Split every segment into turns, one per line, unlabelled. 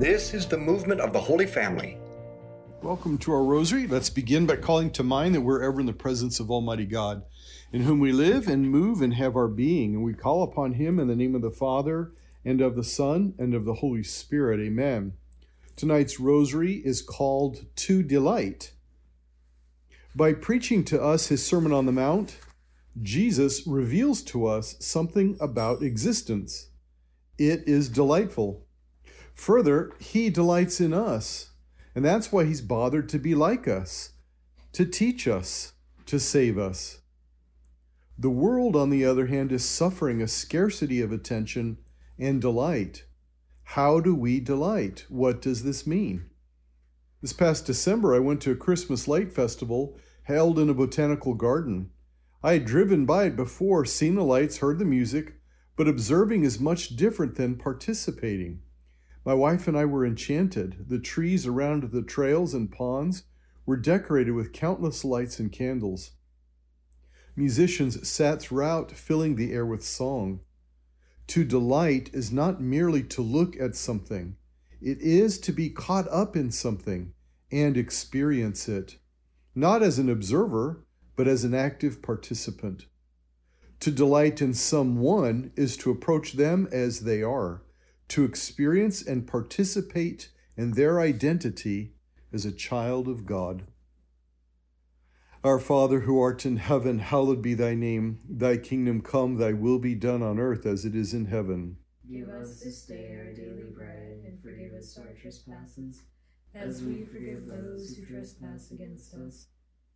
This is the movement of the Holy Family.
Welcome to our rosary. Let's begin by calling to mind that we're ever in the presence of Almighty God, in whom we live and move and have our being. And we call upon Him in the name of the Father, and of the Son, and of the Holy Spirit. Amen. Tonight's rosary is called To Delight. By preaching to us his Sermon on the Mount, Jesus reveals to us something about existence. It is delightful. Further, he delights in us, and that's why he's bothered to be like us, to teach us, to save us. The world, on the other hand, is suffering a scarcity of attention and delight. How do we delight? What does this mean? This past December, I went to a Christmas light festival held in a botanical garden. I had driven by it before, seen the lights, heard the music, but observing is much different than participating. My wife and I were enchanted. The trees around the trails and ponds were decorated with countless lights and candles. Musicians sat throughout, filling the air with song. To delight is not merely to look at something, it is to be caught up in something and experience it, not as an observer, but as an active participant. To delight in someone is to approach them as they are, to experience and participate in their identity as a child of God. Our Father who art in heaven, hallowed be thy name. Thy kingdom come, thy will be done on earth as it is in heaven.
Give us this day our daily bread, and forgive us our trespasses, as we forgive those who trespass against us.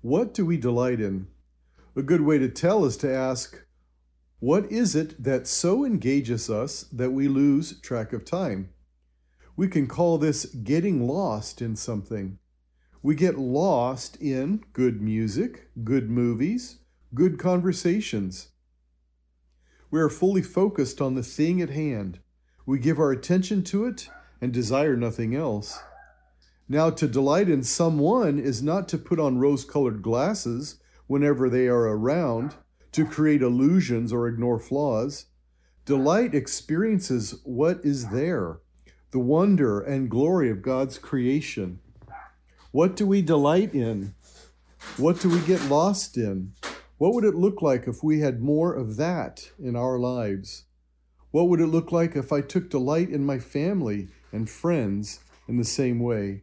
What do we delight in? A good way to tell is to ask, what is it that so engages us that we lose track of time? We can call this getting lost in something. We get lost in good music, good movies, good conversations. We are fully focused on the thing at hand. We give our attention to it and desire nothing else. Now, to delight in someone is not to put on rose colored glasses whenever they are around, to create illusions or ignore flaws. Delight experiences what is there, the wonder and glory of God's creation. What do we delight in? What do we get lost in? What would it look like if we had more of that in our lives? What would it look like if I took delight in my family and friends in the same way?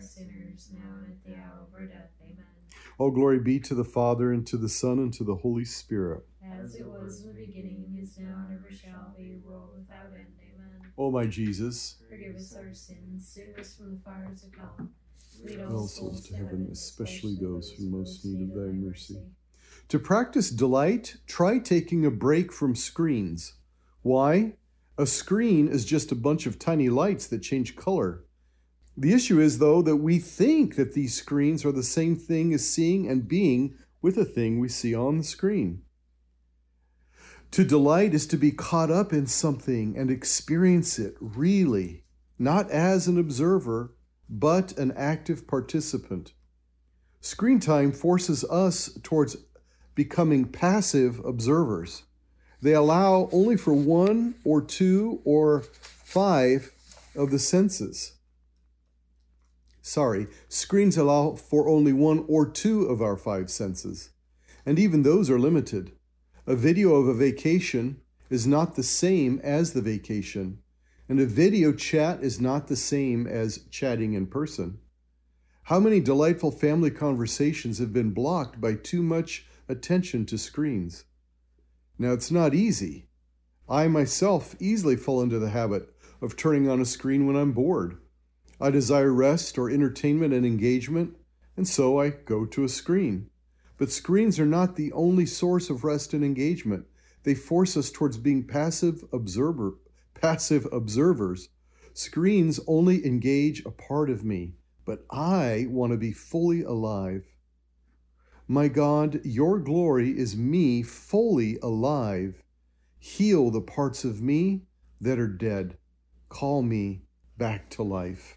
us sinners now and at the hour of our death. Amen.
All glory be to the Father, and to the Son, and to the Holy Spirit.
As it was in the beginning, is now, and ever shall be, world without end. Amen.
O my Jesus,
Forgive us our sins, save us from the fires of hell. Lead
all souls to heaven, especially those who most need of thy mercy. To practice delight, try taking a break from screens. Why? A screen is just a bunch of tiny lights that change color. The issue is, though, that we think that these screens are the same thing as seeing and being with a thing we see on the screen. To delight is to be caught up in something and experience it really, not as an observer, but an active participant. Screen time forces us towards becoming passive observers. They allow only for one or two or five of the senses. Sorry, screens allow for only one or two of our five senses, and even those are limited. A video of a vacation is not the same as the vacation, and a video chat is not the same as chatting in person. How many delightful family conversations have been blocked by too much attention to screens? Now, it's not easy. I myself easily fall into the habit of turning on a screen when I'm bored. I desire rest or entertainment and engagement, and so I go to a screen. But screens are not the only source of rest and engagement. They force us towards being passive observer, passive observers. Screens only engage a part of me, but I want to be fully alive. My God, your glory is me fully alive. Heal the parts of me that are dead. Call me back to life.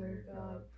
God,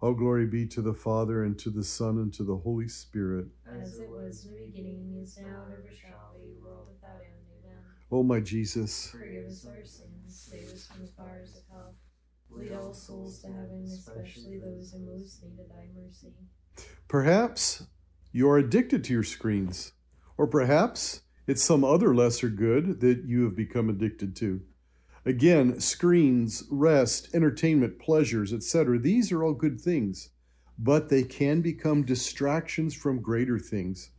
All glory be to the Father, and to the Son, and to the Holy Spirit.
As it was in the beginning, is now, and ever shall be, world without end. Amen.
O my Jesus,
Forgive us our sins, save us from the fires of hell. Lead all souls to heaven, especially those in most need of thy mercy.
perhaps you are addicted to your screens, or perhaps it's some other lesser good that you have become addicted to. Again, screens, rest, entertainment, pleasures, etc., these are all good things, but they can become distractions from greater things.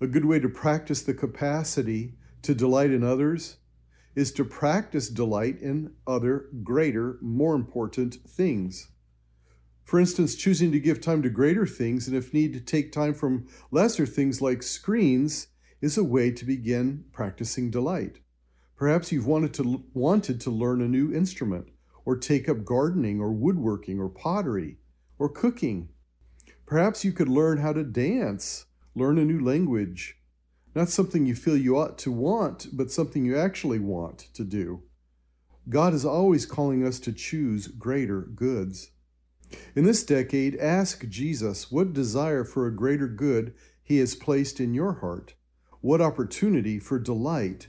A good way to practice the capacity to delight in others is to practice delight in other, greater, more important things. For instance, choosing to give time to greater things and, if need, to take time from lesser things like screens is a way to begin practicing delight. Perhaps you've wanted to, wanted to learn a new instrument, or take up gardening, or woodworking, or pottery, or cooking. Perhaps you could learn how to dance, learn a new language. Not something you feel you ought to want, but something you actually want to do. God is always calling us to choose greater goods. In this decade, ask Jesus what desire for a greater good he has placed in your heart. What opportunity for delight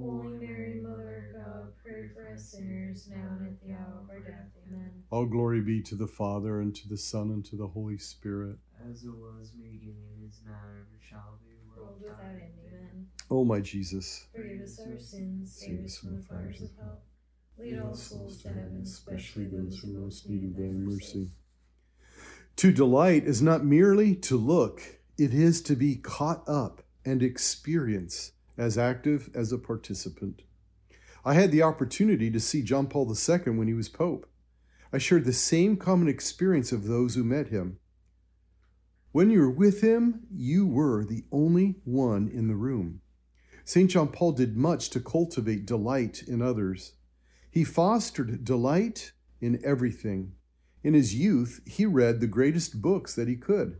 Holy Mary, Mother of God, pray for us sinners now and at the hour of our death. Amen.
All glory be to the Father, and to the Son, and to the Holy Spirit.
As it was in the beginning, is now, and ever shall be,
World without end. Amen.
O my Jesus,
Forgive us our sins, save us from the fires of hell. Lead all souls to heaven, especially those who most need thy mercy.
To delight is not merely to look, it is to be caught up and experience as active as a participant. I had the opportunity to see John Paul II when he was Pope. I shared the same common experience of those who met him. When you were with him, you were the only one in the room. St. John Paul did much to cultivate delight in others. He fostered delight in everything. In his youth, he read the greatest books that he could.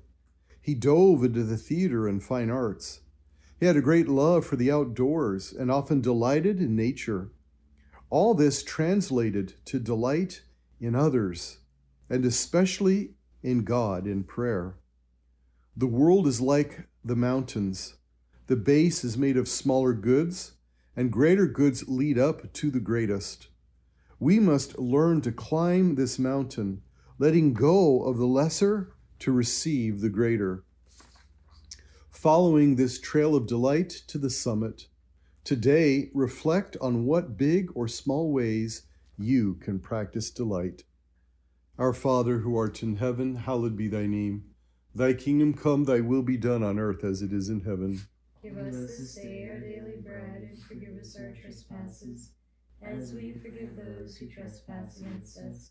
He dove into the theater and fine arts. He had a great love for the outdoors and often delighted in nature. All this translated to delight in others, and especially in God in prayer. The world is like the mountains. The base is made of smaller goods, and greater goods lead up to the greatest. We must learn to climb this mountain, letting go of the lesser to receive the greater. Following this trail of delight to the summit, today reflect on what big or small ways you can practice delight. Our Father who art in heaven, hallowed be thy name. Thy kingdom come, thy will be done on earth as it is in heaven.
Give us this day our daily bread, and forgive us our trespasses, as we forgive those who trespass against us.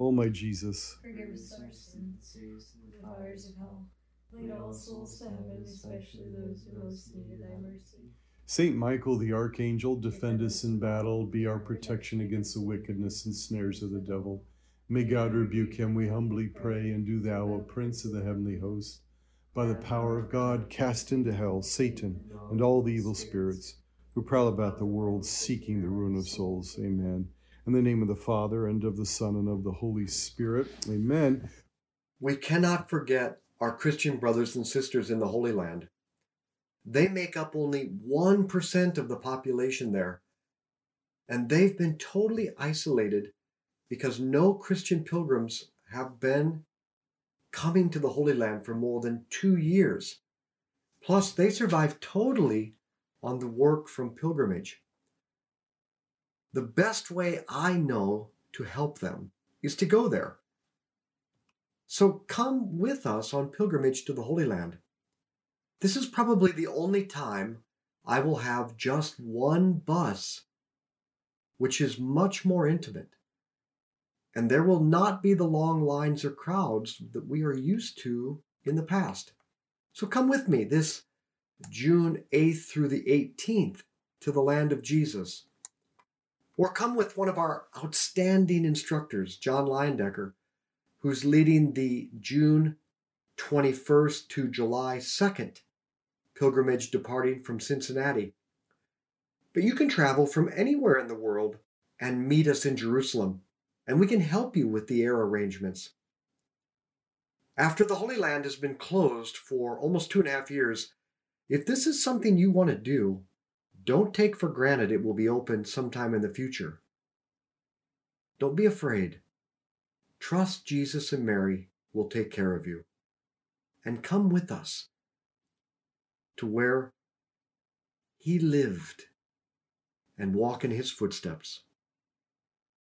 O my Jesus,
Forgive us our sins, save the fires of hell. Lead all souls to heaven, especially those who most need thy mercy.
Saint Michael the Archangel, defend us in battle, be our protection against the wickedness and snares of the devil. May God rebuke him, we humbly pray, and do thou, O Prince of the heavenly host, by the power of God, cast into hell Satan and all the evil spirits who prowl about the world seeking the ruin of souls. Amen. In the name of the Father, and of the Son, and of the Holy Spirit. Amen.
We cannot forget our Christian brothers and sisters in the Holy Land. They make up only 1% of the population there, and they've been totally isolated because no Christian pilgrims have been coming to the Holy Land for more than two years. Plus, they survive totally on the work from pilgrimage. The best way I know to help them is to go there. So come with us on pilgrimage to the Holy Land. This is probably the only time I will have just one bus, which is much more intimate. And there will not be the long lines or crowds that we are used to in the past. So come with me this June 8th through the 18th to the land of Jesus. Or come with one of our outstanding instructors, John Leyendecker, who's leading the June 21st to July 2nd pilgrimage departing from Cincinnati. But you can travel from anywhere in the world and meet us in Jerusalem, and we can help you with the air arrangements. After the Holy Land has been closed for almost two and a half years, if this is something you want to do, don't take for granted it will be open sometime in the future. Don't be afraid. Trust Jesus and Mary will take care of you. And come with us to where he lived and walk in his footsteps.